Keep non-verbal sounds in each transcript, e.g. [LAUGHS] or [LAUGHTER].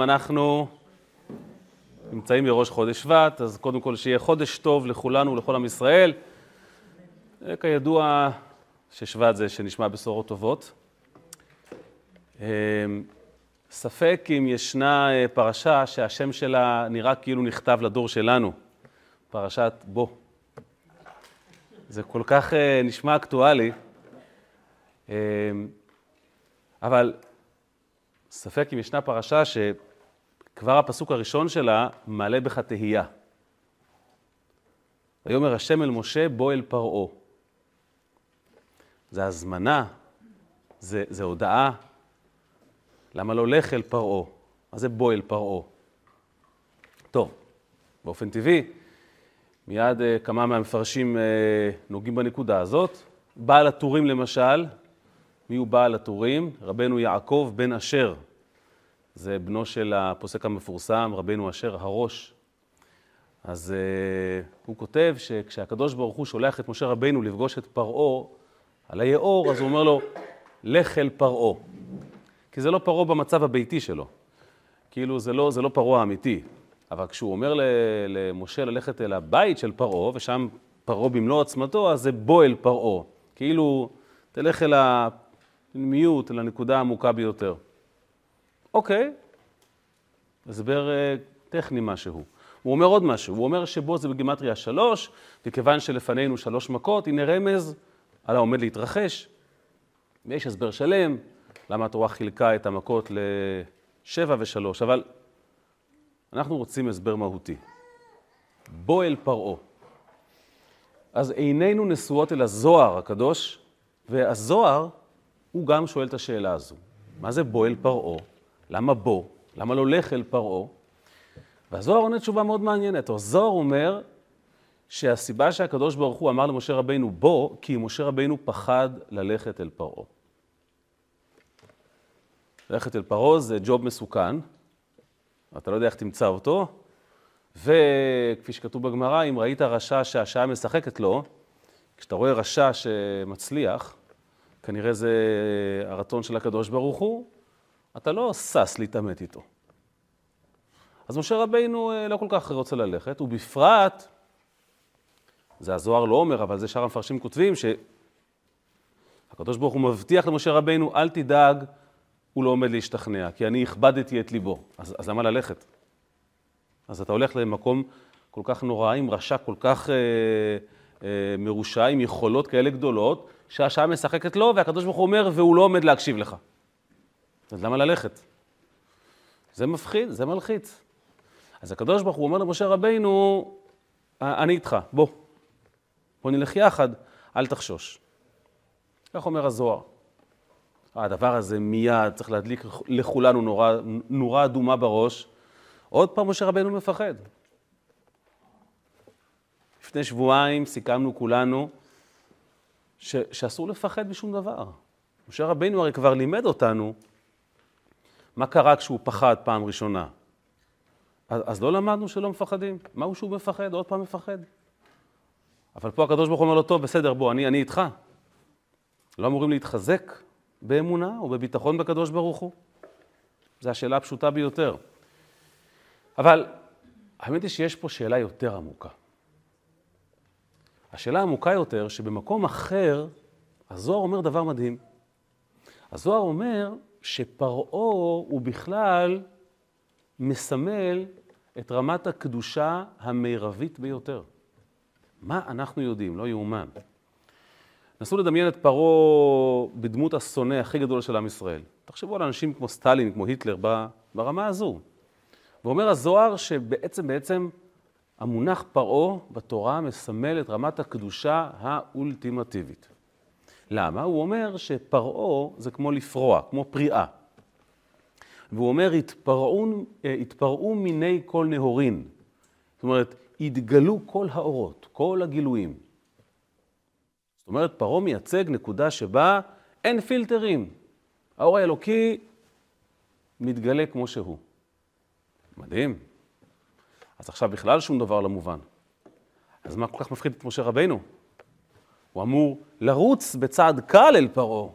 אנחנו נמצאים בראש חודש שבט, אז קודם כל שיהיה חודש טוב לכולנו ולכל עם ישראל. כידוע ששבט זה שנשמע בשורות טובות. ספק אם ישנה פרשה שהשם שלה נראה כאילו נכתב לדור שלנו, פרשת בו. זה כל כך נשמע אקטואלי, אבל ספק אם ישנה פרשה שכבר הפסוק הראשון שלה מעלה בך תהייה. ויאמר השם אל משה בוא אל פרעה. זה הזמנה, זה, זה הודעה. למה לא לך אל פרעה? מה זה בוא אל פרעה? טוב, באופן טבעי, מיד כמה מהמפרשים נוגעים בנקודה הזאת. בעל הטורים למשל, מי הוא בעל הטורים? רבנו יעקב בן אשר. זה בנו של הפוסק המפורסם, רבנו אשר הראש. אז uh, הוא כותב שכשהקדוש ברוך הוא שולח את משה רבנו לפגוש את פרעה על היאור, אז הוא אומר לו, לך אל פרעה. כי זה לא פרעה במצב הביתי שלו. כאילו, זה לא, לא פרעה האמיתי. אבל כשהוא אומר למשה ללכת אל הבית של פרעה, ושם פרעה במלוא עצמתו, אז זה בוא אל פרעה. כאילו, תלך אל הפנימיות, אל הנקודה העמוקה ביותר. אוקיי, הסבר טכני משהו. הוא אומר עוד משהו, הוא אומר שבו זה בגימטריה שלוש, וכיוון שלפנינו שלוש מכות, הנה רמז על העומד להתרחש. ויש הסבר שלם, למה התורה חילקה את המכות לשבע ושלוש, אבל אנחנו רוצים הסבר מהותי. בוא אל פרעה. אז עינינו נשואות אל הזוהר הקדוש, והזוהר הוא גם שואל את השאלה הזו. מה זה בוא אל פרעה? למה בוא? למה לא לך אל פרעה? והזוהר עונה תשובה מאוד מעניינת. הזוהר אומר שהסיבה שהקדוש ברוך הוא אמר למשה רבינו בוא, כי משה רבינו פחד ללכת אל פרעה. ללכת אל פרעה זה ג'וב מסוכן, אתה לא יודע איך תמצא אותו, וכפי שכתוב בגמרא, אם ראית רשע שהשעה משחקת לו, כשאתה רואה רשע שמצליח, כנראה זה הרצון של הקדוש ברוך הוא, אתה לא שש להתעמת איתו. אז משה רבינו לא כל כך רוצה ללכת, ובפרט, זה הזוהר לא אומר, אבל זה שאר המפרשים כותבים, שהקדוש ברוך הוא מבטיח למשה רבינו, אל תדאג, הוא לא עומד להשתכנע, כי אני הכבדתי את ליבו. אז, אז למה ללכת? אז אתה הולך למקום כל כך נורא, עם רשע כל כך אה, אה, מרושע, עם יכולות כאלה גדולות, שהשעה משחקת לו, והקדוש ברוך הוא אומר, והוא לא עומד להקשיב לך. אז למה ללכת? זה מפחיד, זה מלחיץ. אז הקדוש ברוך הוא אומר למשה רבינו, אני איתך, בוא. בוא נלך יחד, אל תחשוש. כך אומר הזוהר. הדבר הזה מיד צריך להדליק לכולנו נורה, נורה אדומה בראש. עוד פעם משה רבנו מפחד. לפני שבועיים סיכמנו כולנו ש, שאסור לפחד משום דבר. משה רבנו הרי כבר לימד אותנו מה קרה כשהוא פחד פעם ראשונה. אז, אז לא למדנו שלא מפחדים? מהו שהוא מפחד? עוד פעם מפחד. אבל פה הקדוש ברוך הוא אומר לו, טוב, בסדר, בוא, אני, אני איתך. לא אמורים להתחזק באמונה או בביטחון בקדוש ברוך הוא? זו השאלה הפשוטה ביותר. אבל האמת היא שיש פה שאלה יותר עמוקה. השאלה העמוקה יותר, שבמקום אחר, הזוהר אומר דבר מדהים. הזוהר אומר שפרעה הוא בכלל מסמל את רמת הקדושה המרבית ביותר. מה אנחנו יודעים? לא יאומן. נסו לדמיין את פרעה בדמות השונא הכי גדול של עם ישראל. תחשבו על אנשים כמו סטלין, כמו היטלר, ברמה הזו. ואומר הזוהר שבעצם, בעצם, המונח פרעה בתורה מסמל את רמת הקדושה האולטימטיבית. למה? הוא אומר שפרעה זה כמו לפרוע, כמו פריאה. והוא אומר, התפרעו, התפרעו מיני כל נהורין. זאת אומרת, התגלו כל האורות, כל הגילויים. זאת אומרת, פרעה מייצג נקודה שבה אין פילטרים. האור האלוקי מתגלה כמו שהוא. מדהים. אז עכשיו בכלל שום דבר לא מובן. אז מה כל כך מפחיד את משה רבינו? הוא אמור לרוץ בצעד קל אל פרעה.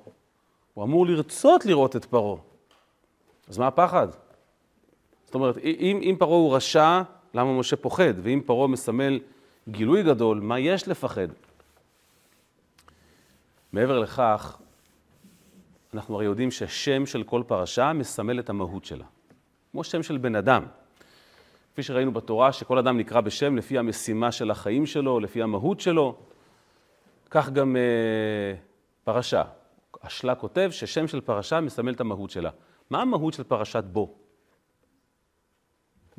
הוא אמור לרצות לראות את פרעה. אז מה הפחד? זאת אומרת, אם, אם פרעה הוא רשע, למה משה פוחד? ואם פרעה מסמל גילוי גדול, מה יש לפחד? מעבר לכך, אנחנו הרי יודעים שהשם של כל פרשה מסמל את המהות שלה. כמו שם של בן אדם. כפי שראינו בתורה, שכל אדם נקרא בשם לפי המשימה של החיים שלו, לפי המהות שלו, כך גם אה, פרשה. השלה כותב ששם של פרשה מסמל את המהות שלה. מה המהות של פרשת בו?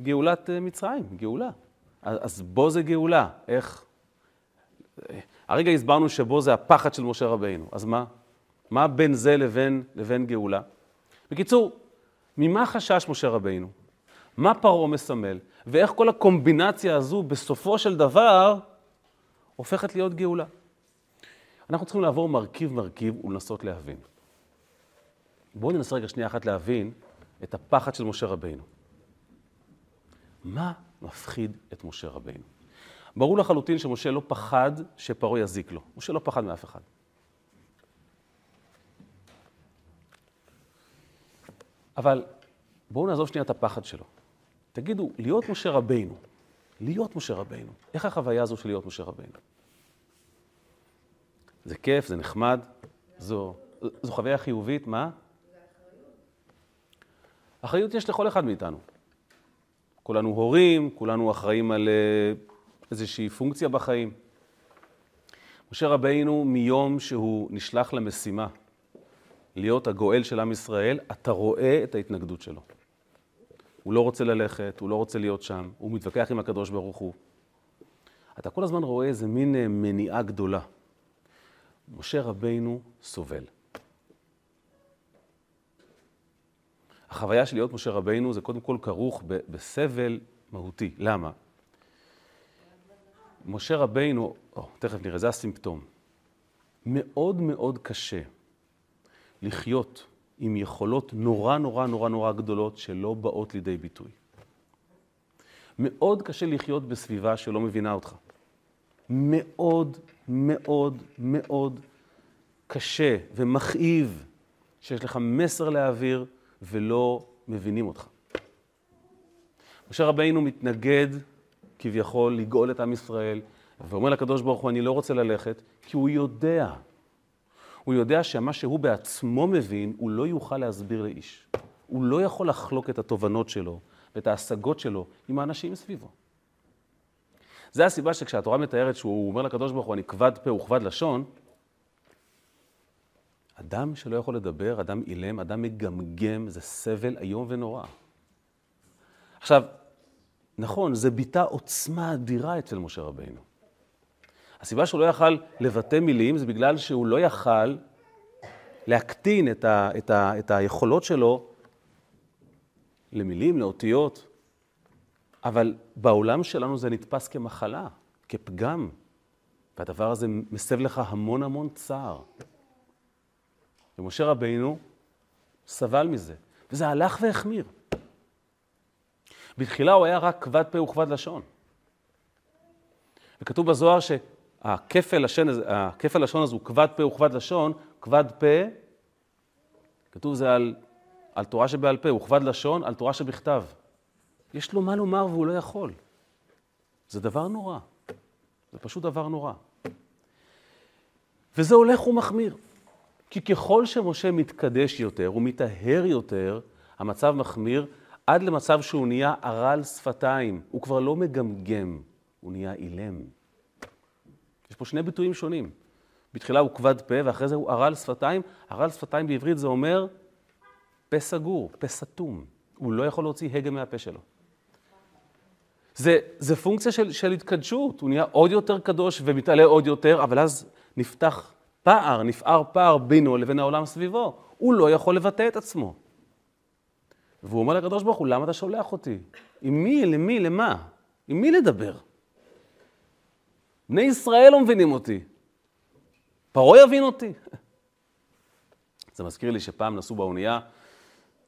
גאולת אה, מצרים, גאולה. אז בו זה גאולה, איך? הרגע הסברנו שבו זה הפחד של משה רבינו, אז מה? מה בין זה לבין, לבין גאולה? בקיצור, ממה חשש משה רבינו? מה פרעה מסמל? ואיך כל הקומבינציה הזו בסופו של דבר הופכת להיות גאולה? אנחנו צריכים לעבור מרכיב-מרכיב ולנסות להבין. בואו ננסה רגע שנייה אחת להבין את הפחד של משה רבינו. מה מפחיד את משה רבינו? ברור לחלוטין שמשה לא פחד שפרעה יזיק לו. משה לא פחד מאף אחד. אבל בואו נעזוב שנייה את הפחד שלו. תגידו, להיות משה רבינו, להיות משה רבינו, איך החוויה הזו של להיות משה רבינו? זה כיף, זה נחמד, זו, זו חוויה חיובית, מה? אחריות יש לכל אחד מאיתנו. כולנו הורים, כולנו אחראים על אה, איזושהי פונקציה בחיים. משה רבינו, מיום שהוא נשלח למשימה להיות הגואל של עם ישראל, אתה רואה את ההתנגדות שלו. הוא לא רוצה ללכת, הוא לא רוצה להיות שם, הוא מתווכח עם הקדוש ברוך הוא. אתה כל הזמן רואה איזה מין אה, מניעה גדולה. משה רבינו סובל. החוויה של להיות משה רבינו זה קודם כל כרוך בסבל מהותי. למה? משה רבינו, או, תכף נראה, זה הסימפטום. מאוד מאוד קשה לחיות עם יכולות נורא נורא נורא נורא גדולות שלא באות לידי ביטוי. מאוד קשה לחיות בסביבה שלא מבינה אותך. מאוד מאוד מאוד קשה ומכאיב שיש לך מסר להעביר ולא מבינים אותך. משה רבינו מתנגד כביכול לגאול את עם ישראל, ואומר לקדוש ברוך הוא, אני לא רוצה ללכת, כי הוא יודע. הוא יודע שמה שהוא בעצמו מבין, הוא לא יוכל להסביר לאיש. הוא לא יכול לחלוק את התובנות שלו ואת ההשגות שלו עם האנשים סביבו. זה הסיבה שכשהתורה מתארת שהוא אומר לקדוש ברוך הוא, אני כבד פה וכבד לשון, אדם שלא יכול לדבר, אדם אילם, אדם מגמגם, זה סבל איום ונורא. עכשיו, נכון, זה ביטא עוצמה אדירה אצל משה רבינו. הסיבה שהוא לא יכל לבטא מילים זה בגלל שהוא לא יכל להקטין את, ה, את, ה, את היכולות שלו למילים, לאותיות. אבל בעולם שלנו זה נתפס כמחלה, כפגם, והדבר הזה מסב לך המון המון צער. ומשה רבינו סבל מזה, וזה הלך והחמיר. בתחילה הוא היה רק כבד פה וכבד לשון. וכתוב בזוהר שהכפל לשון, לשון הזה הוא כבד פה וכבד לשון, כבד פה, כתוב זה על, על תורה שבעל פה, הוא כבד לשון על תורה שבכתב. יש לו מה לומר והוא לא יכול. זה דבר נורא. זה פשוט דבר נורא. וזה הולך ומחמיר. כי ככל שמשה מתקדש יותר, הוא מטהר יותר, המצב מחמיר עד למצב שהוא נהיה ערל שפתיים. הוא כבר לא מגמגם, הוא נהיה אילם. יש פה שני ביטויים שונים. בתחילה הוא כבד פה, ואחרי זה הוא ערל שפתיים. ערל שפתיים בעברית זה אומר פה סגור, פה סתום. הוא לא יכול להוציא הגה מהפה שלו. זה, זה פונקציה של, של התקדשות, הוא נהיה עוד יותר קדוש ומתעלה עוד יותר, אבל אז נפתח פער, נפער פער בינו לבין העולם סביבו. הוא לא יכול לבטא את עצמו. והוא אומר לקדוש ברוך הוא, למה אתה שולח אותי? עם מי, למי, למה? עם מי לדבר? בני ישראל לא מבינים אותי. פרעה יבין אותי. [LAUGHS] זה מזכיר לי שפעם נסעו באונייה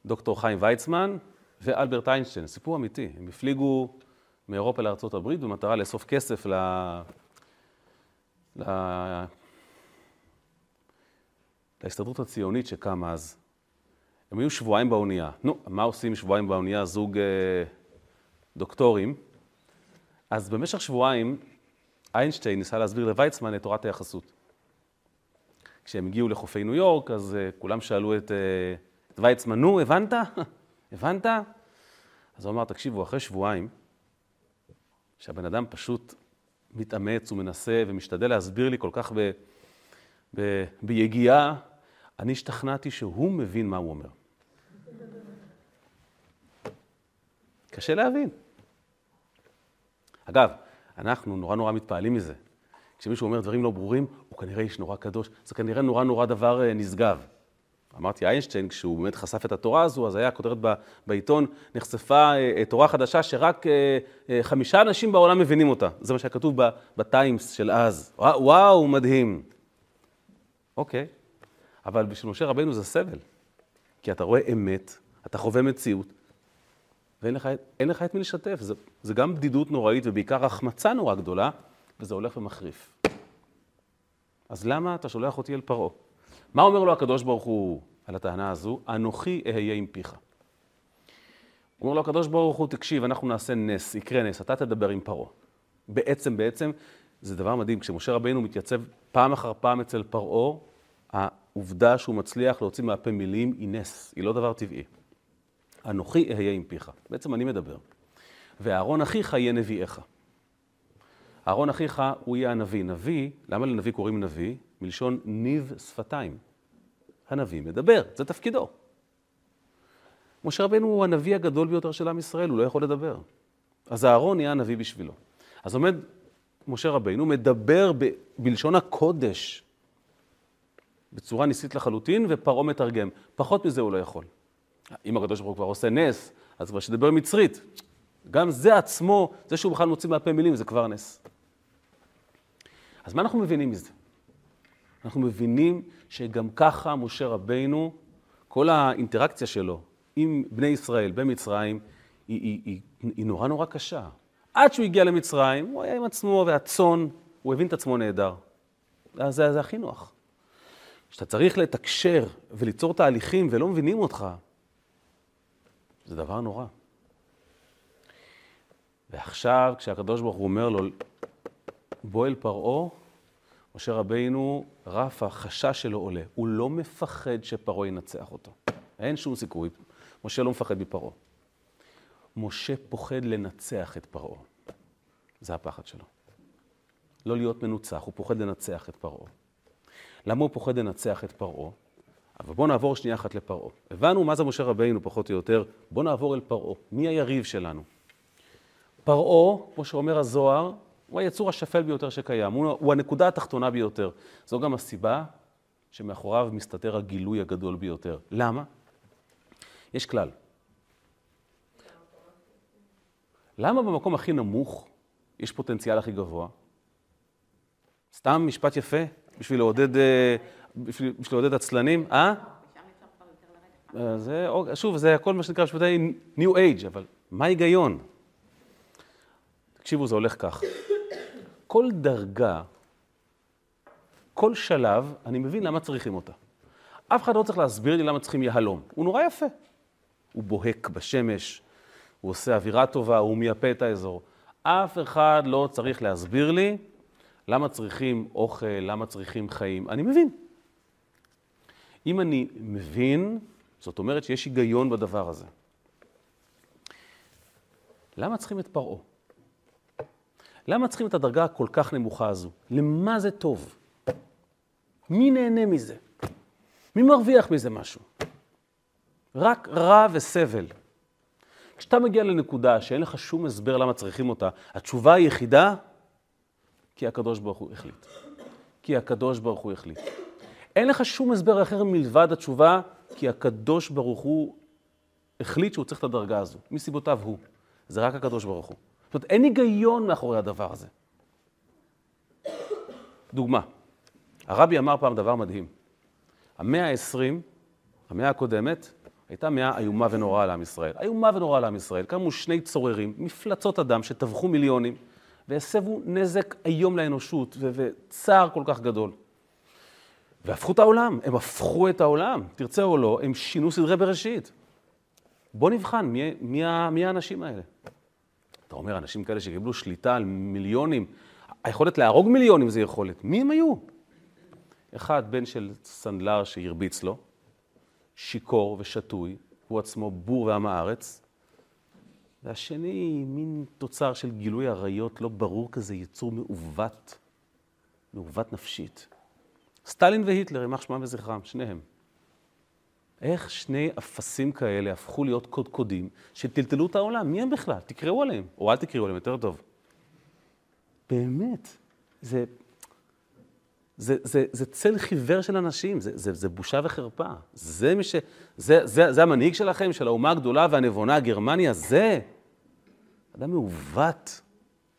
דוקטור חיים ויצמן ואלברט איינשטיין, סיפור אמיתי. הם הפליגו מאירופה לארה"ב במטרה לאסוף כסף ל... ל... להסתדרות הציונית שקמה אז. הם היו שבועיים באונייה. נו, מה עושים שבועיים באונייה זוג אה, דוקטורים? אז במשך שבועיים איינשטיין ניסה להסביר לוויצמן את תורת היחסות. כשהם הגיעו לחופי ניו יורק, אז uh, כולם שאלו את, uh, את ויצמן, נו, הבנת? [LAUGHS] הבנת? אז הוא אמר, תקשיבו, אחרי שבועיים, שהבן אדם פשוט מתאמץ ומנסה ומשתדל להסביר לי כל כך ב, ב, ביגיעה, אני השתכנעתי שהוא מבין מה הוא אומר. קשה להבין. אגב, אנחנו נורא נורא מתפעלים מזה. כשמישהו אומר דברים לא ברורים, הוא כנראה איש נורא קדוש. זה כנראה נורא נורא דבר אה, נשגב. אמרתי, איינשטיין, כשהוא באמת חשף את התורה הזו, אז היה כותרת בעיתון, נחשפה אה, תורה חדשה שרק אה, חמישה אנשים בעולם מבינים אותה. זה מה שהיה כתוב בטיימס של אז. וואו, מדהים. אוקיי, אבל בשביל משה רבנו זה סבל. כי אתה רואה אמת, אתה חווה מציאות, ואין לך, לך את מי לשתף. זה, זה גם בדידות נוראית ובעיקר החמצה נורא גדולה, וזה הולך ומחריף. אז למה אתה שולח אותי אל פרעה? מה אומר לו הקדוש ברוך הוא על הטענה הזו? אנוכי אהיה עם פיך. אומר לו הקדוש ברוך הוא, תקשיב, אנחנו נעשה נס, יקרה נס, אתה תדבר עם פרעה. בעצם, בעצם, זה דבר מדהים, כשמשה רבינו מתייצב פעם אחר פעם אצל פרעה, העובדה שהוא מצליח להוציא מהפה מילים היא נס, היא לא דבר טבעי. אנוכי אהיה עם פיך. בעצם אני מדבר. ואהרון אחיך יהיה נביאך. אהרון אחיך הוא יהיה הנביא. נביא, למה לנביא קוראים נביא? מלשון ניב שפתיים. הנביא מדבר, זה תפקידו. משה רבנו הוא הנביא הגדול ביותר של עם ישראל, הוא לא יכול לדבר. אז אהרון יהיה הנביא בשבילו. אז עומד משה רבנו, מדבר ב, בלשון הקודש, בצורה ניסית לחלוטין, ופרעה מתרגם. פחות מזה הוא לא יכול. אם הקדוש ברוך הוא כבר עושה נס, אז כבר שדבר מצרית. גם זה עצמו, זה שהוא בכלל מוציא מהפה מילים, זה כבר נס. אז מה אנחנו מבינים מזה? אנחנו מבינים שגם ככה משה רבינו, כל האינטראקציה שלו עם בני ישראל במצרים, היא, היא, היא, היא נורא נורא קשה. עד שהוא הגיע למצרים, הוא היה עם עצמו והצאן, הוא הבין את עצמו נהדר. זה, זה, הכי נוח. כשאתה צריך לתקשר וליצור תהליכים ולא מבינים אותך, זה דבר נורא. ועכשיו, כשהקדוש ברוך הוא אומר לו, בוא אל פרעה, משה רבינו, רף החשש שלו עולה. הוא לא מפחד שפרעה ינצח אותו. אין שום סיכוי. משה לא מפחד מפרעה. משה פוחד לנצח את פרעה. זה הפחד שלו. לא להיות מנוצח, הוא פוחד לנצח את פרעה. למה הוא פוחד לנצח את פרעה? אבל בואו נעבור שנייה אחת לפרעה. הבנו מה זה משה רבינו, פחות או יותר. בואו נעבור אל פרעה. מי היריב שלנו? פרעה, כמו שאומר הזוהר, הוא היצור השפל ביותר שקיים, הוא, הוא הנקודה התחתונה ביותר. זו גם הסיבה שמאחוריו מסתתר הגילוי הגדול ביותר. למה? יש כלל. למה במקום הכי נמוך יש פוטנציאל הכי גבוה? סתם משפט יפה בשביל לעודד, אה, בשביל, בשביל לעודד עצלנים, אה? זה, שוב, זה הכל מה שנקרא בשבילי New Age, אבל מה ההיגיון? תקשיבו, זה הולך כך. כל דרגה, כל שלב, אני מבין למה צריכים אותה. אף אחד לא צריך להסביר לי למה צריכים יהלום. הוא נורא יפה. הוא בוהק בשמש, הוא עושה אווירה טובה, הוא מייפה את האזור. אף אחד לא צריך להסביר לי למה צריכים אוכל, למה צריכים חיים. אני מבין. אם אני מבין, זאת אומרת שיש היגיון בדבר הזה. למה צריכים את פרעה? למה צריכים את הדרגה הכל כך נמוכה הזו? למה זה טוב? מי נהנה מזה? מי מרוויח מזה משהו? רק רע וסבל. כשאתה מגיע לנקודה שאין לך שום הסבר למה צריכים אותה, התשובה היחידה, כי הקדוש ברוך הוא החליט. כי הקדוש ברוך הוא החליט. אין לך שום הסבר אחר מלבד התשובה, כי הקדוש ברוך הוא החליט שהוא צריך את הדרגה הזו, מסיבותיו הוא. זה רק הקדוש ברוך הוא. זאת אומרת, אין היגיון מאחורי הדבר הזה. דוגמה, הרבי אמר פעם דבר מדהים. המאה ה-20, המאה הקודמת, הייתה מאה איומה ונוראה לעם ישראל. איומה ונוראה לעם ישראל. קמו שני צוררים, מפלצות אדם, שטבחו מיליונים, והסבו נזק איום לאנושות, וצער כל כך גדול. והפכו את העולם, הם הפכו את העולם, תרצה או לא, הם שינו סדרי בראשית. בוא נבחן מי, מי, מי האנשים האלה. אתה אומר, אנשים כאלה שקיבלו שליטה על מיליונים, היכולת להרוג מיליונים זה יכולת. מי הם היו? אחד, בן של סנדלר שהרביץ לו, שיכור ושתוי, הוא עצמו בור ועם הארץ, והשני, מין תוצר של גילוי עריות לא ברור כזה, יצור מעוות, מעוות נפשית. סטלין והיטלר, יימח שמם וזכרם, שניהם. איך שני אפסים כאלה הפכו להיות קודקודים שטלטלו את העולם? מי הם בכלל? תקראו עליהם, או אל תקראו עליהם, יותר טוב. באמת, זה, זה, זה, זה צל חיוור של אנשים, זה, זה, זה בושה וחרפה. זה, מי ש, זה, זה, זה המנהיג שלכם, של האומה הגדולה והנבונה, גרמניה, זה. אדם מעוות,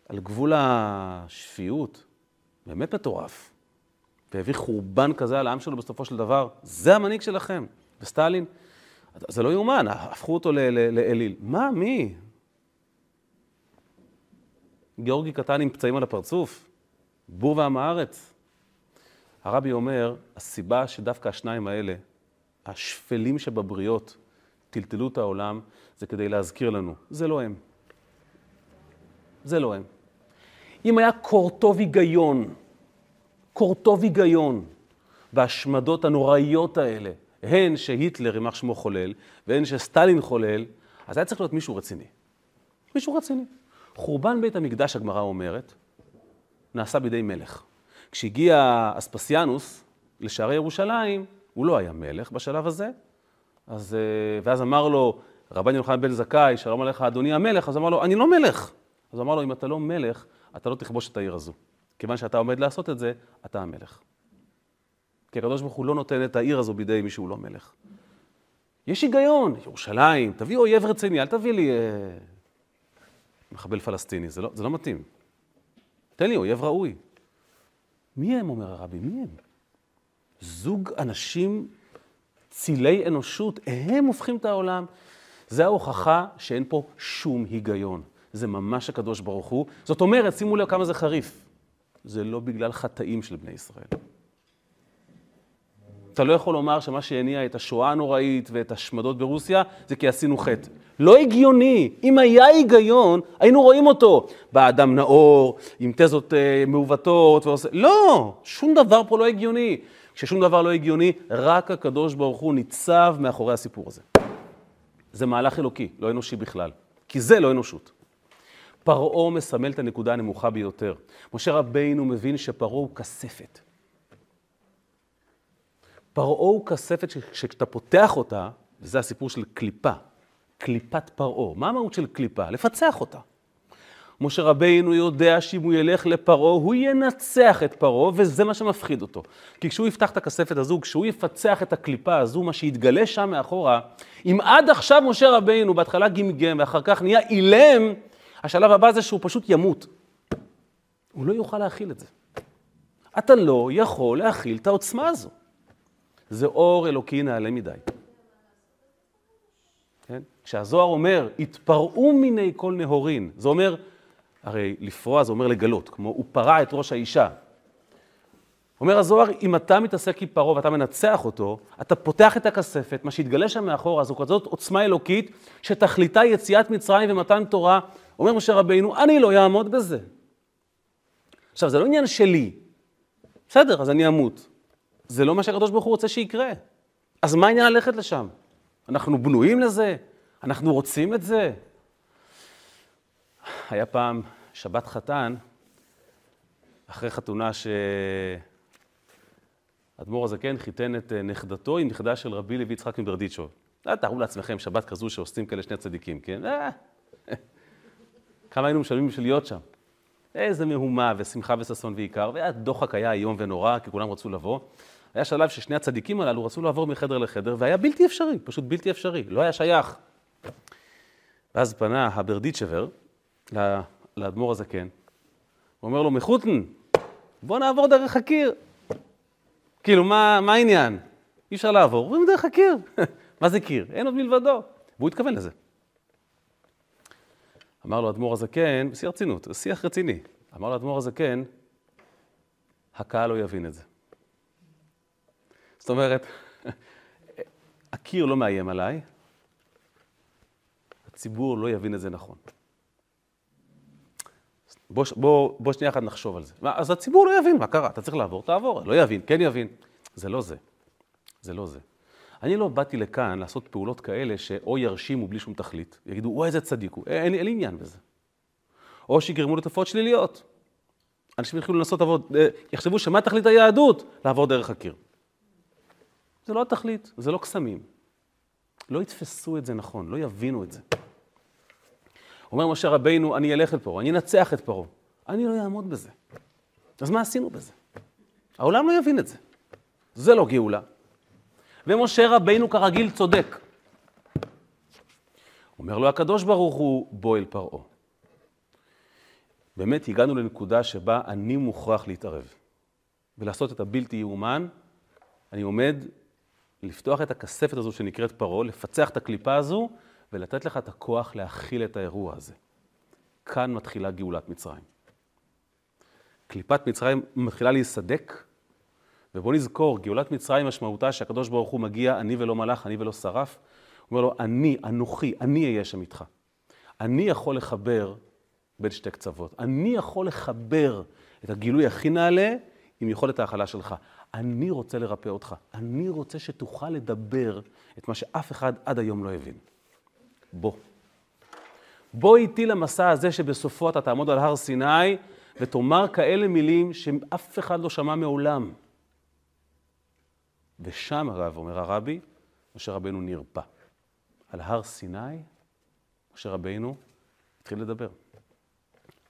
על גבול השפיות, באמת מטורף. והביא חורבן כזה על העם שלו בסופו של דבר, זה המנהיג שלכם. וסטלין, זה לא יאומן, הפכו אותו לאליל. מה, מי? גיאורגי קטן עם פצעים על הפרצוף, בור ועם הארץ. הרבי אומר, הסיבה שדווקא השניים האלה, השפלים שבבריות, טלטלו את העולם, זה כדי להזכיר לנו, זה לא הם. זה לא הם. אם היה קורטוב היגיון, קורטוב היגיון בהשמדות הנוראיות האלה, הן שהיטלר, יימח שמו, חולל, והן שסטלין חולל, אז היה צריך להיות מישהו רציני. מישהו רציני. חורבן בית המקדש, הגמרא אומרת, נעשה בידי מלך. כשהגיע אספסיאנוס לשערי ירושלים, הוא לא היה מלך בשלב הזה, אז, אה, ואז אמר לו, רבן יוחנן בן זכאי, שלום עליך אדוני המלך, אז אמר לו, אני לא מלך. אז אמר לו, אם אתה לא מלך, אתה לא תכבוש את העיר הזו. כיוון שאתה עומד לעשות את זה, אתה המלך. כי הקדוש ברוך הוא לא נותן את העיר הזו בידי מי שהוא לא מלך. יש היגיון, ירושלים, תביא אויב רציני, אל תביא לי אה, מחבל פלסטיני, זה לא, זה לא מתאים. תן לי אויב ראוי. מי הם, אומר הרבי, מי הם? זוג אנשים צילי אנושות, הם הופכים את העולם. זה ההוכחה שאין פה שום היגיון. זה ממש הקדוש ברוך הוא. זאת אומרת, שימו לב כמה זה חריף. זה לא בגלל חטאים של בני ישראל. אתה לא יכול לומר שמה שהניע את השואה הנוראית ואת השמדות ברוסיה זה כי עשינו חטא. לא הגיוני. אם היה היגיון, היינו רואים אותו. בא אדם נאור, עם תזות אה, מעוותות, ועושה... לא, שום דבר פה לא הגיוני. כששום דבר לא הגיוני, רק הקדוש ברוך הוא ניצב מאחורי הסיפור הזה. זה מהלך אלוקי, לא אנושי בכלל. כי זה לא אנושות. פרעה מסמל את הנקודה הנמוכה ביותר. משה רבינו מבין שפרעה הוא כספת. פרעה הוא כספת שכשאתה פותח אותה, וזה הסיפור של קליפה, קליפת פרעה. מה המהות של קליפה? לפצח אותה. משה רבינו יודע שאם הוא ילך לפרעה, הוא ינצח את פרעה, וזה מה שמפחיד אותו. כי כשהוא יפתח את הכספת הזו, כשהוא יפצח את הקליפה הזו, מה שיתגלה שם מאחורה, אם עד עכשיו משה רבינו בהתחלה גמגם ואחר כך נהיה אילם, השלב הבא זה שהוא פשוט ימות. הוא לא יוכל להכיל את זה. אתה לא יכול להכיל את העוצמה הזו. זה אור אלוקי נעלה מדי. כן? כשהזוהר אומר, התפרעו מיני כל נהורין, זה אומר, הרי לפרוע זה אומר לגלות, כמו הוא פרע את ראש האישה. אומר הזוהר, אם אתה מתעסק עם פרעה ואתה מנצח אותו, אתה פותח את הכספת, מה שהתגלה שם מאחורה זו כזאת עוצמה אלוקית, שתכליתה יציאת מצרים ומתן תורה. אומר משה רבינו, אני לא אעמוד בזה. עכשיו, זה לא עניין שלי. בסדר, אז אני אמות. זה לא מה שהקדוש ברוך הוא רוצה שיקרה. אז מה העניין ללכת לשם? אנחנו בנויים לזה? אנחנו רוצים את זה? היה פעם שבת חתן, אחרי חתונה שאדמו"ר הזקן חיתן את נכדתו עם נכדה של רבי לוי יצחק מברדיצ'וב. אה, תארו לעצמכם שבת כזו שעושים כאלה שני צדיקים, כן? אה, [LAUGHS] כמה היינו משלמים בשביל להיות שם. איזה מהומה ושמחה וששון ועיקר, והדוחק היה איום ונורא, כי כולם רצו לבוא. היה שלב ששני הצדיקים הללו רצו לעבור מחדר לחדר, והיה בלתי אפשרי, פשוט בלתי אפשרי, לא היה שייך. ואז פנה הברדיצ'בר לאדמו"ר הזקן, הוא אומר לו, מחותן, בוא נעבור דרך הקיר. כאילו, מה, מה העניין? אי אפשר לעבור, עוברים דרך הקיר. [LAUGHS] מה זה קיר? אין עוד מלבדו. והוא התכוון לזה. אמר לו אדמו"ר הזקן, בשיא הרצינות, שיח רציני, אמר לו אדמו"ר הזקן, הקהל לא יבין את זה. זאת אומרת, [LAUGHS] הקיר לא מאיים עליי, הציבור לא יבין את זה נכון. בוא, בוא, בוא שנייה אחת נחשוב על זה. מה, אז הציבור לא יבין מה קרה, אתה צריך לעבור, תעבור, לא יבין, כן יבין. זה לא זה. זה לא זה. אני לא באתי לכאן לעשות פעולות כאלה שאו ירשימו בלי שום תכלית, יגידו, וואי, איזה צדיק הוא, אין, לי עניין בזה. או שיגרמו לתופעות שליליות. אנשים יתחילו לנסות לעבוד, אה, יחשבו שמה תכלית היהדות? לעבור דרך הקיר. זה לא התכלית, זה לא קסמים. לא יתפסו את זה נכון, לא יבינו את זה. אומר משה רבינו, אני אלך את פרעה, אני אנצח את פרעה. אני לא אעמוד בזה. אז מה עשינו בזה? העולם לא יבין את זה. זה לא גאולה. ומשה רבינו כרגיל צודק. אומר לו הקדוש ברוך הוא, בוא אל פרעה. באמת הגענו לנקודה שבה אני מוכרח להתערב ולעשות את הבלתי יאומן. אני עומד לפתוח את הכספת הזו שנקראת פרעה, לפצח את הקליפה הזו ולתת לך את הכוח להכיל את האירוע הזה. כאן מתחילה גאולת מצרים. קליפת מצרים מתחילה להיסדק, ובואו נזכור, גאולת מצרים משמעותה שהקדוש ברוך הוא מגיע, אני ולא מלאך, אני ולא שרף. הוא אומר לו, אני, אנוכי, אני אהיה שם איתך. אני יכול לחבר בין שתי קצוות. אני יכול לחבר את הגילוי הכי נעלה עם יכולת ההכלה שלך. אני רוצה לרפא אותך. אני רוצה שתוכל לדבר את מה שאף אחד עד היום לא הבין. בוא. בוא איתי למסע הזה שבסופו אתה תעמוד על הר סיני ותאמר כאלה מילים שאף אחד לא שמע מעולם. ושם, הרב, אומר הרבי, משה רבנו נרפא. על הר סיני, משה רבנו התחיל לדבר.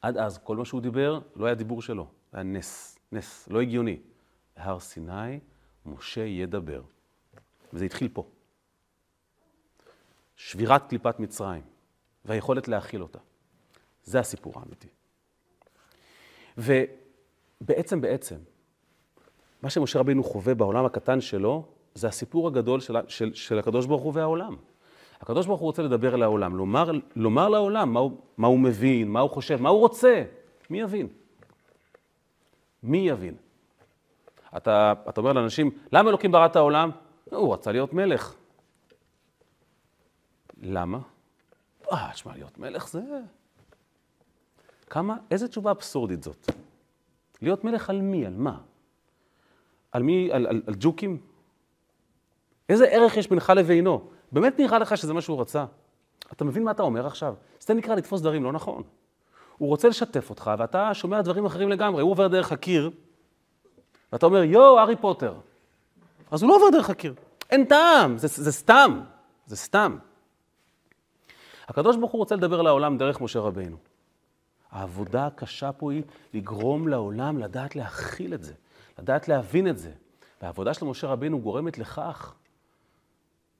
עד אז, כל מה שהוא דיבר, לא היה דיבור שלו, היה נס, נס, לא הגיוני. בהר סיני, משה ידבר. וזה התחיל פה. שבירת קליפת מצרים, והיכולת להכיל אותה. זה הסיפור האמיתי. ובעצם, בעצם, מה שמשה רבינו חווה בעולם הקטן שלו, זה הסיפור הגדול של, של, של הקדוש ברוך הוא והעולם. הקדוש ברוך הוא רוצה לדבר אל העולם, לומר, לומר לעולם מה הוא, מה הוא מבין, מה הוא חושב, מה הוא רוצה. מי יבין? מי יבין? אתה, אתה אומר לאנשים, למה אלוקים ברא את העולם? הוא רצה להיות מלך. למה? אה, תשמע, להיות מלך זה... כמה, איזה תשובה אבסורדית זאת. להיות מלך על מי? על מה? על מי? על, על, על ג'וקים? איזה ערך יש בינך לבינו? באמת נראה לך שזה מה שהוא רצה? אתה מבין מה אתה אומר עכשיו? זה נקרא לתפוס דברים לא נכון. הוא רוצה לשתף אותך, ואתה שומע דברים אחרים לגמרי. הוא עובר דרך הקיר, ואתה אומר, יואו, הארי פוטר. אז הוא לא עובר דרך הקיר. אין טעם, זה, זה סתם. זה סתם. הקדוש ברוך הוא רוצה לדבר לעולם דרך משה רבינו. העבודה הקשה פה היא לגרום לעולם לדעת להכיל את זה, לדעת להבין את זה. והעבודה של משה רבינו גורמת לכך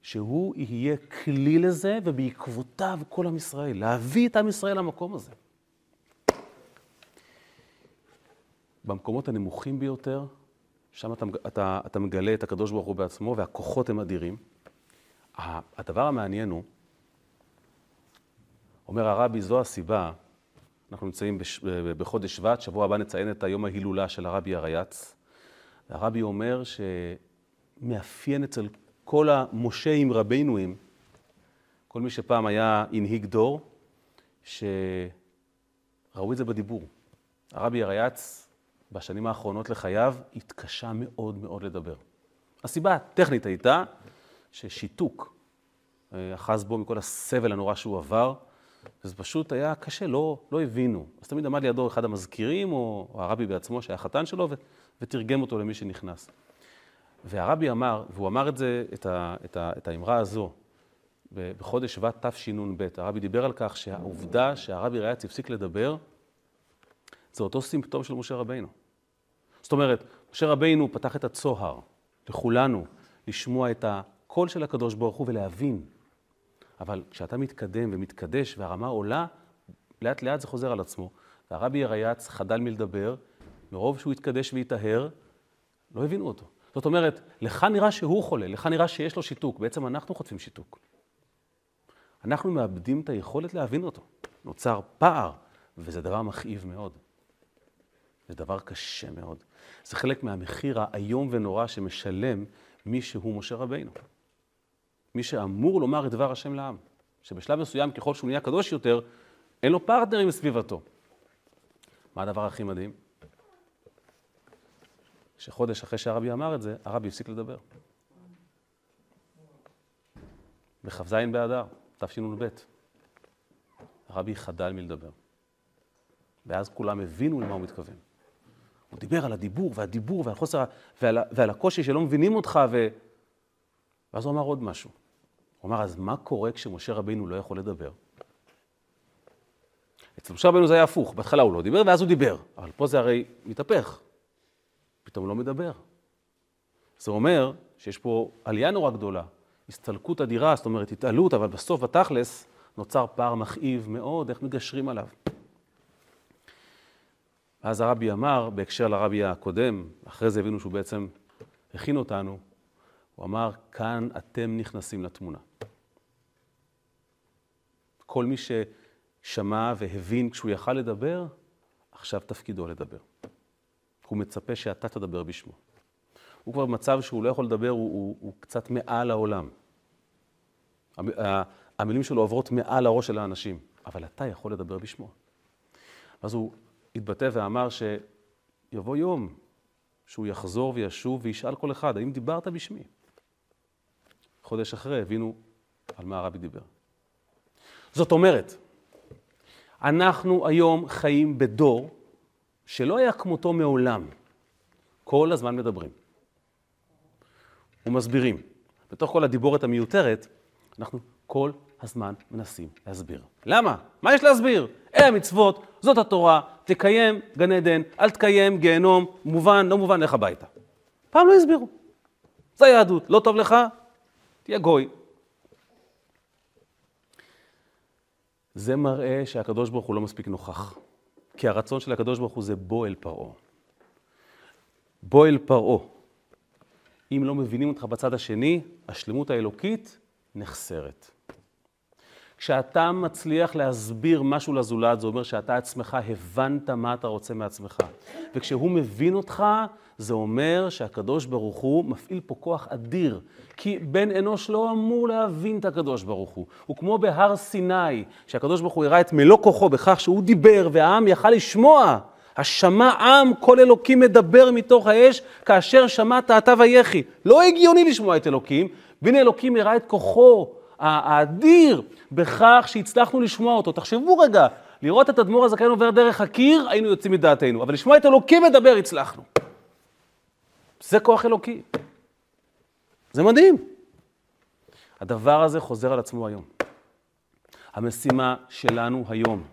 שהוא יהיה כלי לזה, ובעקבותיו כל עם ישראל, להביא את עם ישראל למקום הזה. במקומות הנמוכים ביותר, שם אתה, אתה, אתה מגלה את הקדוש ברוך הוא בעצמו, והכוחות הם אדירים. הדבר המעניין הוא, אומר הרבי, זו הסיבה, אנחנו נמצאים בש, בחודש שבט, שבוע הבא נציין את היום ההילולה של הרבי הרייץ. הרבי אומר שמאפיין אצל כל המושעים רבינואים, כל מי שפעם היה הנהיג דור, שראו את זה בדיבור. הרבי הרייץ, בשנים האחרונות לחייו, התקשה מאוד מאוד לדבר. הסיבה הטכנית הייתה ששיתוק אה, אחז בו מכל הסבל הנורא שהוא עבר, וזה פשוט היה קשה, לא, לא הבינו. אז תמיד עמד לידו אחד המזכירים, או, או הרבי בעצמו, שהיה חתן שלו, ותרגם אותו למי שנכנס. והרבי אמר, והוא אמר את זה, את, ה, את, ה, את האמרה הזו, בחודש שבט תשנ"ב, הרבי דיבר על כך שהעובדה שהרבי ריאץ הפסיק לדבר, זה אותו סימפטום של משה רבינו. זאת אומרת, משה רבינו פתח את הצוהר לכולנו לשמוע את הקול של הקדוש ברוך הוא ולהבין. אבל כשאתה מתקדם ומתקדש והרמה עולה, לאט לאט זה חוזר על עצמו. והרבי הריאץ חדל מלדבר, מרוב שהוא התקדש והיטהר, לא הבינו אותו. זאת אומרת, לך נראה שהוא חולה, לך נראה שיש לו שיתוק, בעצם אנחנו חוטפים שיתוק. אנחנו מאבדים את היכולת להבין אותו. נוצר פער, וזה דבר מכאיב מאוד. זה דבר קשה מאוד. זה חלק מהמחיר האיום ונורא שמשלם מי שהוא משה רבינו. מי שאמור לומר את דבר השם לעם. שבשלב מסוים, ככל שהוא נהיה קדוש יותר, אין לו פרטנרים בסביבתו. מה הדבר הכי מדהים? שחודש אחרי שהרבי אמר את זה, הרבי הפסיק לדבר. בכ"ז באדר, תשנ"ב. הרבי חדל מלדבר. ואז כולם הבינו למה הוא מתכוון. הוא דיבר על הדיבור והדיבור ועל חוסר, ועל, ועל הקושי שלא מבינים אותך, ו... ואז הוא אמר עוד משהו. הוא אמר, אז מה קורה כשמשה רבינו לא יכול לדבר? אצל משה רבינו זה היה הפוך, בהתחלה הוא לא דיבר ואז הוא דיבר, אבל פה זה הרי מתהפך. פתאום לא מדבר. זה אומר שיש פה עלייה נורא גדולה, הסתלקות אדירה, זאת אומרת התעלות, אבל בסוף, בתכלס, נוצר פער מכאיב מאוד, איך מגשרים עליו. אז הרבי אמר, בהקשר לרבי הקודם, אחרי זה הבינו שהוא בעצם הכין אותנו, הוא אמר, כאן אתם נכנסים לתמונה. כל מי ששמע והבין כשהוא יכל לדבר, עכשיו תפקידו לדבר. הוא מצפה שאתה תדבר בשמו. הוא כבר במצב שהוא לא יכול לדבר, הוא, הוא, הוא קצת מעל העולם. המילים שלו עוברות מעל הראש של האנשים, אבל אתה יכול לדבר בשמו. אז הוא התבטא ואמר שיבוא יום שהוא יחזור וישוב וישאל כל אחד, האם דיברת בשמי? חודש אחרי הבינו על מה הרבי דיבר. זאת אומרת, אנחנו היום חיים בדור שלא היה כמותו מעולם. כל הזמן מדברים ומסבירים. בתוך כל הדיבורת המיותרת, אנחנו כל הזמן מנסים להסביר. למה? מה יש להסביר? אלה המצוות, זאת התורה, תקיים גן עדן, אל תקיים גיהנום, מובן, לא מובן, לך הביתה. פעם לא הסבירו. זה היהדות, לא טוב לך, תהיה גוי. זה מראה שהקדוש ברוך הוא לא מספיק נוכח. כי הרצון של הקדוש ברוך הוא זה בוא אל פרעה. בוא אל פרעה. אם לא מבינים אותך בצד השני, השלמות האלוקית נחסרת. כשאתה מצליח להסביר משהו לזולת, זה אומר שאתה עצמך הבנת מה אתה רוצה מעצמך. וכשהוא מבין אותך, זה אומר שהקדוש ברוך הוא מפעיל פה כוח אדיר. כי בן אנוש לא אמור להבין את הקדוש ברוך הוא. הוא כמו בהר סיני, שהקדוש ברוך הוא הראה את מלוא כוחו בכך שהוא דיבר והעם יכל לשמוע. השמע עם כל אלוקים מדבר מתוך האש, כאשר שמעת אתה ויחי. לא הגיוני לשמוע את אלוקים, והנה אלוקים הראה את כוחו האדיר בכך שהצלחנו לשמוע אותו. תחשבו רגע, לראות את אדמו"ר הזקן עובר דרך הקיר, היינו יוצאים מדעתנו, אבל לשמוע את אלוקים מדבר, הצלחנו. זה כוח אלוקי. זה מדהים. הדבר הזה חוזר על עצמו היום. המשימה שלנו היום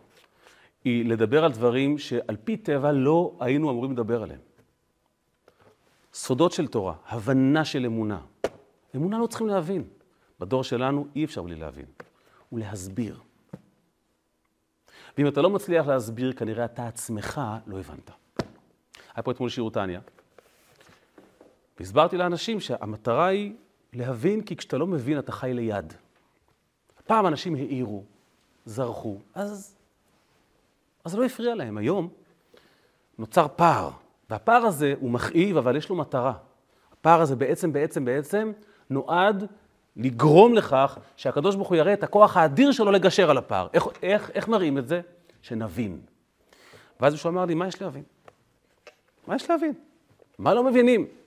היא לדבר על דברים שעל פי טבע לא היינו אמורים לדבר עליהם. סודות של תורה, הבנה של אמונה. אמונה לא צריכים להבין. בדור שלנו אי אפשר בלי להבין. ולהסביר. ואם אתה לא מצליח להסביר, כנראה אתה עצמך לא הבנת. היה פה אתמול שיעור טניה, והסברתי לאנשים שהמטרה היא להבין, כי כשאתה לא מבין, אתה חי ליד. פעם אנשים העירו, זרחו, אז, אז לא הפריע להם. היום נוצר פער, והפער הזה הוא מכאיב, אבל יש לו מטרה. הפער הזה בעצם, בעצם, בעצם נועד לגרום לכך שהקדוש ברוך הוא יראה את הכוח האדיר שלו לגשר על הפער. איך, איך, איך מראים את זה? שנבין. ואז מישהו אמר לי, מה יש להבין? מה יש להבין? מה לא מבינים?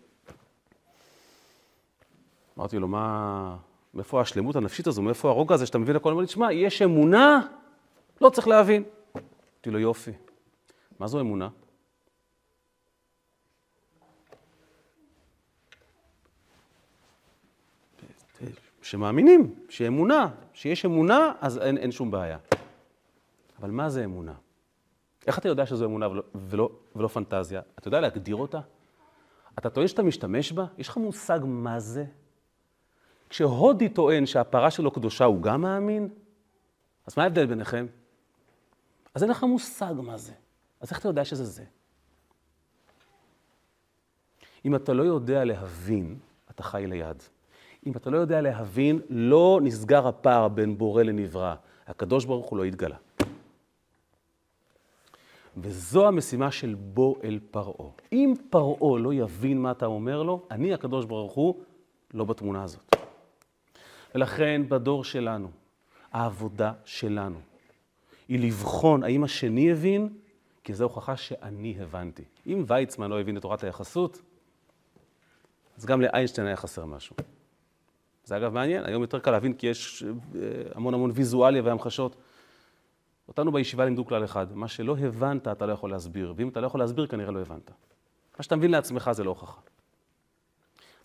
אמרתי לו, מה... מאיפה השלמות הנפשית הזו? מאיפה הרוגע הזה שאתה מבין הכל? אמר לי, תשמע, יש אמונה, לא צריך להבין. אמרתי לו, יופי. מה זו אמונה? שמאמינים, שאמונה, שיש אמונה, אז אין, אין שום בעיה. אבל מה זה אמונה? איך אתה יודע שזו אמונה ולא, ולא, ולא פנטזיה? אתה יודע להגדיר אותה? אתה טוען שאתה משתמש בה? יש לך מושג מה זה? כשהודי טוען שהפרה שלו קדושה, הוא גם מאמין? אז מה ההבדל ביניכם? אז אין לך מושג מה זה. אז איך אתה יודע שזה זה? אם אתה לא יודע להבין, אתה חי ליד. אם אתה לא יודע להבין, לא נסגר הפער בין בורא לנברא. הקדוש ברוך הוא לא התגלה. וזו המשימה של בוא אל פרעה. אם פרעה לא יבין מה אתה אומר לו, אני, הקדוש ברוך הוא, לא בתמונה הזאת. ולכן בדור שלנו, העבודה שלנו היא לבחון האם השני הבין, כי זו הוכחה שאני הבנתי. אם ויצמן לא הבין את תורת היחסות, אז גם לאיינשטיין היה חסר משהו. זה אגב מעניין, היום יותר קל להבין כי יש אה, המון המון ויזואליה והמחשות. אותנו בישיבה לימדו כלל אחד, מה שלא הבנת אתה לא יכול להסביר, ואם אתה לא יכול להסביר כנראה לא הבנת. מה שאתה מבין לעצמך זה לא הוכחה.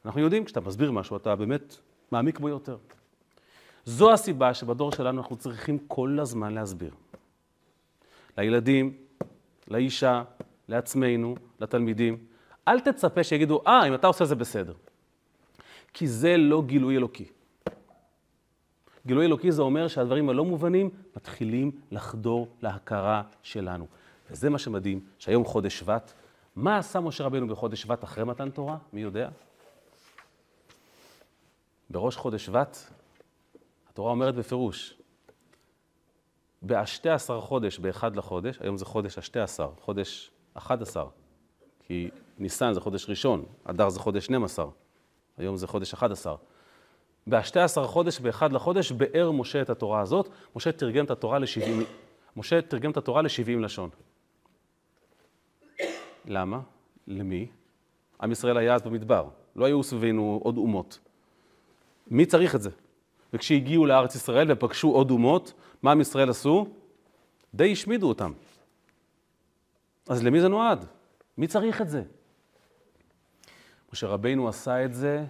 אנחנו יודעים, כשאתה מסביר משהו, אתה באמת מעמיק בו יותר. זו הסיבה שבדור שלנו אנחנו צריכים כל הזמן להסביר. לילדים, לאישה, לעצמנו, לתלמידים. אל תצפה שיגידו, אה, אם אתה עושה זה בסדר. כי זה לא גילוי אלוקי. גילוי אלוקי זה אומר שהדברים הלא מובנים מתחילים לחדור להכרה שלנו. וזה מה שמדהים, שהיום חודש שבט. מה עשה משה רבנו בחודש שבט אחרי מתן תורה? מי יודע? בראש חודש שבט, התורה אומרת בפירוש, באשתי עשר חודש, באחד לחודש, היום זה חודש השתי עשר, חודש אחד עשר, כי ניסן זה חודש ראשון, אדר זה חודש 12, היום זה חודש אחד עשר. בשתי עשר חודש, באחד לחודש, באר משה את התורה הזאת. משה תרגם את התורה לשבעים, משה תרגם את התורה לשבעים לשון. למה? למי? עם ישראל היה אז במדבר, לא היו סביבנו עוד אומות. מי צריך את זה? וכשהגיעו לארץ ישראל ופגשו עוד אומות, מה עם ישראל עשו? די השמידו אותם. אז למי זה נועד? מי צריך את זה? משה רבינו עשה את זה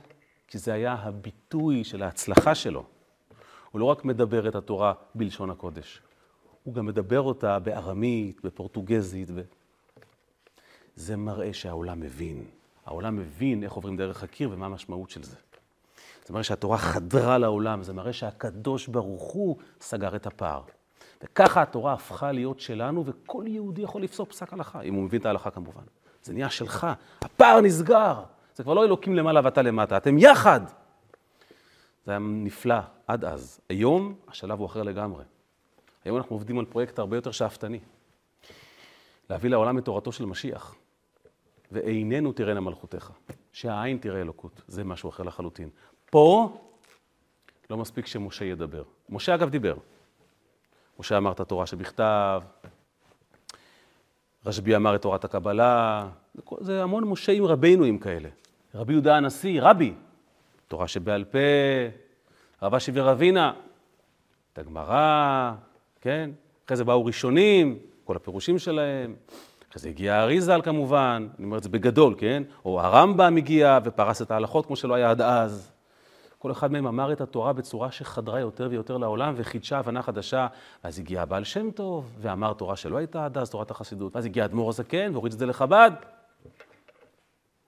כי זה היה הביטוי של ההצלחה שלו. הוא לא רק מדבר את התורה בלשון הקודש, הוא גם מדבר אותה בארמית, בפורטוגזית. ו... זה מראה שהעולם מבין. העולם מבין איך עוברים דרך הקיר ומה המשמעות של זה. זה מראה שהתורה חדרה לעולם, זה מראה שהקדוש ברוך הוא סגר את הפער. וככה התורה הפכה להיות שלנו, וכל יהודי יכול לפסוק פסק הלכה, אם הוא מבין את ההלכה כמובן. זה נהיה שלך, הפער נסגר. זה כבר לא אלוקים למעלה ואתה למטה, אתם יחד. זה היה נפלא עד אז. היום השלב הוא אחר לגמרי. היום אנחנו עובדים על פרויקט הרבה יותר שאפתני. להביא לעולם את תורתו של משיח. ועינינו תראינה מלכותך, שהעין תראה אלוקות, זה משהו אחר לחלוטין. פה לא מספיק שמשה ידבר. משה אגב דיבר. משה אמר את התורה שבכתב, רשב"י אמר את תורת הקבלה, זה המון רבינו עם כאלה. רבי יהודה הנשיא, רבי, תורה שבעל פה, רב אשי ורבינה, את הגמרא, כן? אחרי זה באו ראשונים, כל הפירושים שלהם. אחרי זה הגיע האריזל כמובן, אני אומר את זה בגדול, כן? או הרמב"ם הגיע ופרס את ההלכות כמו שלא היה עד אז. כל אחד מהם אמר את התורה בצורה שחדרה יותר ויותר לעולם וחידשה הבנה חדשה. ואז הגיע הבעל שם טוב ואמר תורה שלא הייתה עד אז, תורת החסידות. ואז הגיע האדמו"ר הזקן והוריד את זה לחב"ד.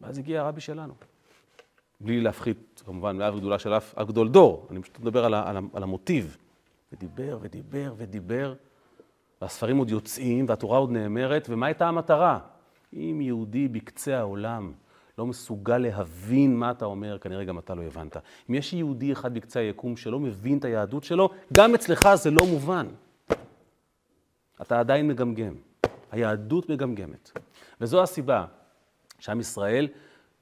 ואז הגיע הרבי שלנו. בלי להפחית, כמובן, מאב גדולה של אף גדול דור, אני פשוט מדבר על, על, על המוטיב. ודיבר ודיבר ודיבר, והספרים עוד יוצאים, והתורה עוד נאמרת, ומה הייתה המטרה? אם יהודי בקצה העולם לא מסוגל להבין מה אתה אומר, כנראה גם אתה לא הבנת. אם יש יהודי אחד בקצה היקום שלא מבין את היהדות שלו, גם אצלך זה לא מובן. אתה עדיין מגמגם. היהדות מגמגמת. וזו הסיבה שעם ישראל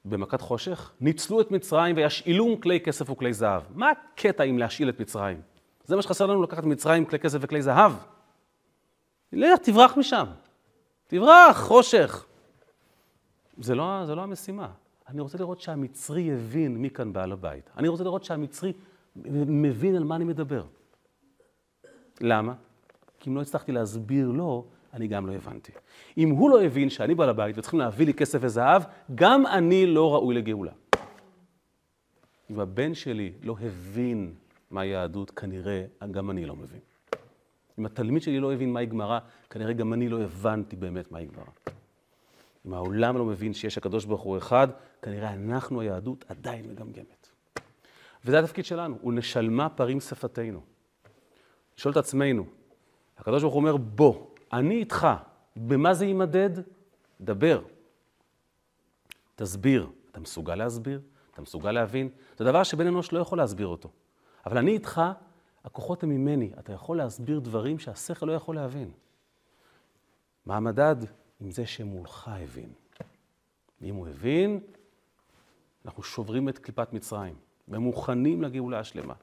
במכת חושך ניצלו את מצרים וישאילום כלי כסף וכלי זהב. מה הקטע עם להשאיל את מצרים? זה מה שחסר לנו לקחת מצרים כלי כסף וכלי זהב. לך, תברח משם. תברח, חושך. זה לא, זה לא המשימה. אני רוצה לראות שהמצרי הבין מי כאן בעל הבית. אני רוצה לראות שהמצרי מבין על מה אני מדבר. למה? כי אם לא הצלחתי להסביר לו, אני גם לא הבנתי. אם הוא לא הבין שאני בעל הבית וצריכים להביא לי כסף וזהב, גם אני לא ראוי לגאולה. אם הבן שלי לא הבין מהי יהדות, כנראה גם אני לא מבין. אם התלמיד שלי לא הבין מהי גמרא, כנראה גם אני לא הבנתי באמת מהי גמרא. אם העולם לא מבין שיש הקדוש ברוך הוא אחד, כנראה אנחנו, היהדות, עדיין מגמגמת. וזה התפקיד שלנו, הוא נשלמה פרים שפתנו. לשאול את עצמנו, הקדוש ברוך הוא אומר, בוא, אני איתך. במה זה יימדד? דבר. תסביר. אתה מסוגל להסביר? אתה מסוגל להבין? זה דבר שבן אנוש לא יכול להסביר אותו. אבל אני איתך, הכוחות הם ממני. אתה יכול להסביר דברים שהשכל לא יכול להבין. מה המדד? עם זה שמולך הבין. ואם הוא הבין, אנחנו שוברים את קליפת מצרים. ומוכנים לגאולה השלמה.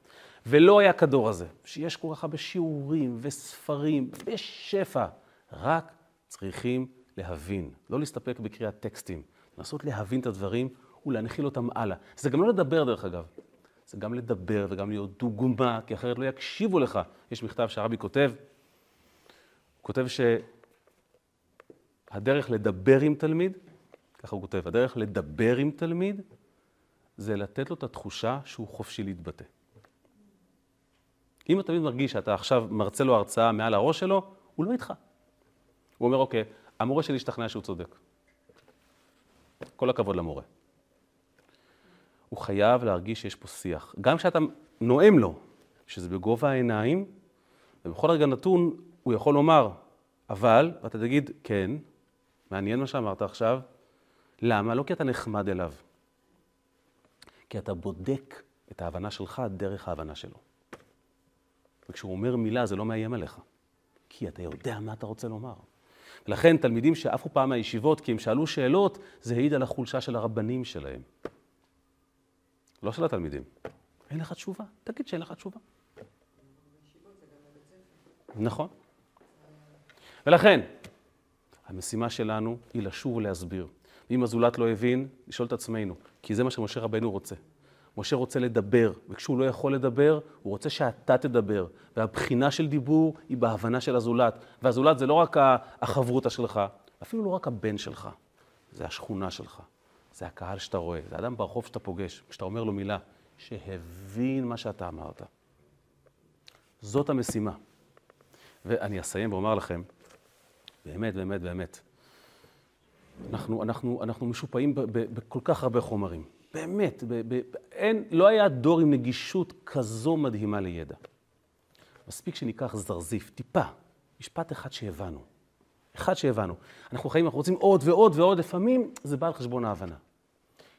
ולא היה כדור הזה, שיש כל כך הרבה שיעורים וספרים בשפע, רק צריכים להבין, לא להסתפק בקריאת טקסטים, לנסות להבין את הדברים ולהנחיל אותם הלאה. זה גם לא לדבר, דרך אגב. זה גם לדבר וגם להיות דוגמה, כי אחרת לא יקשיבו לך. יש מכתב שהרבי כותב, הוא כותב שהדרך לדבר עם תלמיד, ככה הוא כותב, הדרך לדבר עם תלמיד זה לתת לו את התחושה שהוא חופשי להתבטא. אם התלמיד מרגיש שאתה עכשיו מרצה לו הרצאה מעל הראש שלו, הוא לא איתך. הוא אומר, אוקיי, המורה שלי השתכנע שהוא צודק. כל הכבוד למורה. הוא חייב להרגיש שיש פה שיח. גם כשאתה נואם לו, שזה בגובה העיניים, ובכל רגע נתון הוא יכול לומר, אבל, ואתה תגיד, כן, מעניין מה שאמרת עכשיו, למה? לא כי אתה נחמד אליו, כי אתה בודק את ההבנה שלך דרך ההבנה שלו. וכשהוא אומר מילה זה לא מאיים עליך, כי אתה יודע מה אתה רוצה לומר. ולכן תלמידים שעפו פעם מהישיבות כי הם שאלו שאלות, זה העיד על החולשה של הרבנים שלהם. לא של התלמידים. אין לך תשובה, תגיד שאין לך תשובה. נכון. ולכן, המשימה שלנו היא לשוב ולהסביר. ואם הזולת לא הבין, לשאול את עצמנו, כי זה מה שמשה רבנו רוצה. משה רוצה לדבר, וכשהוא לא יכול לדבר, הוא רוצה שאתה תדבר. והבחינה של דיבור היא בהבנה של הזולת. והזולת זה לא רק החברותא שלך, אפילו לא רק הבן שלך, זה השכונה שלך, זה הקהל שאתה רואה, זה אדם ברחוב שאתה פוגש, כשאתה אומר לו מילה, שהבין מה שאתה אמרת. זאת המשימה. ואני אסיים ואומר לכם, באמת, באמת, באמת, אנחנו, אנחנו, אנחנו משופעים בכל כך הרבה חומרים. באמת, אין, לא היה דור עם נגישות כזו מדהימה לידע. מספיק שניקח זרזיף, טיפה, משפט אחד שהבנו. אחד שהבנו. אנחנו חיים, אנחנו רוצים עוד ועוד ועוד, לפעמים זה בא על חשבון ההבנה.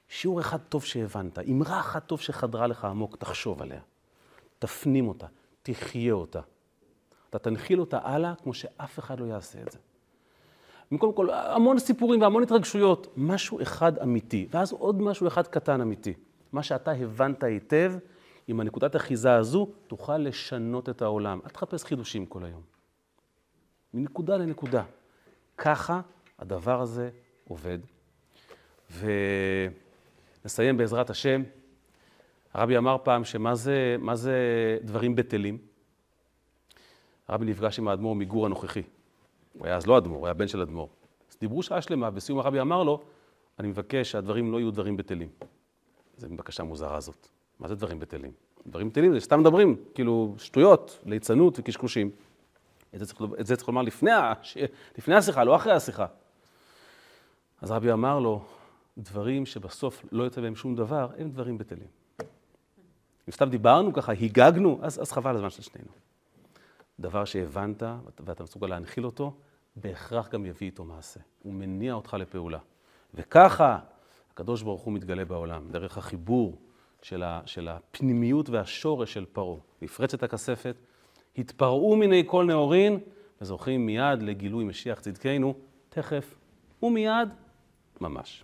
שיעור אחד טוב שהבנת, אמרה אחת טוב שחדרה לך עמוק, תחשוב עליה. תפנים אותה, תחיה אותה. אתה תנחיל אותה הלאה כמו שאף אחד לא יעשה את זה. במקום כל, המון סיפורים והמון התרגשויות, משהו אחד אמיתי, ואז עוד משהו אחד קטן אמיתי. מה שאתה הבנת היטב, עם הנקודת אחיזה הזו, תוכל לשנות את העולם. אל תחפש חידושים כל היום. מנקודה לנקודה. ככה הדבר הזה עובד. ונסיים בעזרת השם. הרבי אמר פעם שמה זה, זה דברים בטלים. הרבי נפגש עם האדמו"ר מגור הנוכחי. הוא היה אז לא אדמו"ר, הוא היה בן של אדמו"ר. אז דיברו שעה שלמה, בסיום הרבי אמר לו, אני מבקש שהדברים לא יהיו דברים בטלים. זו בקשה מוזרה הזאת. מה זה דברים בטלים? דברים בטלים זה סתם מדברים, כאילו שטויות, ליצנות וקשקושים. את זה צריך, את זה צריך לומר לפני, לפני השיחה, לא אחרי השיחה. אז רבי אמר לו, דברים שבסוף לא יוצא בהם שום דבר, הם דברים בטלים. אם סתם דיברנו ככה, היגגנו, אז, אז חבל הזמן של שנינו. דבר שהבנת ואתה מסוגל להנחיל אותו, בהכרח גם יביא איתו מעשה. הוא מניע אותך לפעולה. וככה הקדוש ברוך הוא מתגלה בעולם, דרך החיבור של, ה, של הפנימיות והשורש של פרעה. נפרצת הכספת, התפרעו מיני כל נאורין, וזוכים מיד לגילוי משיח צדקנו, תכף ומיד ממש.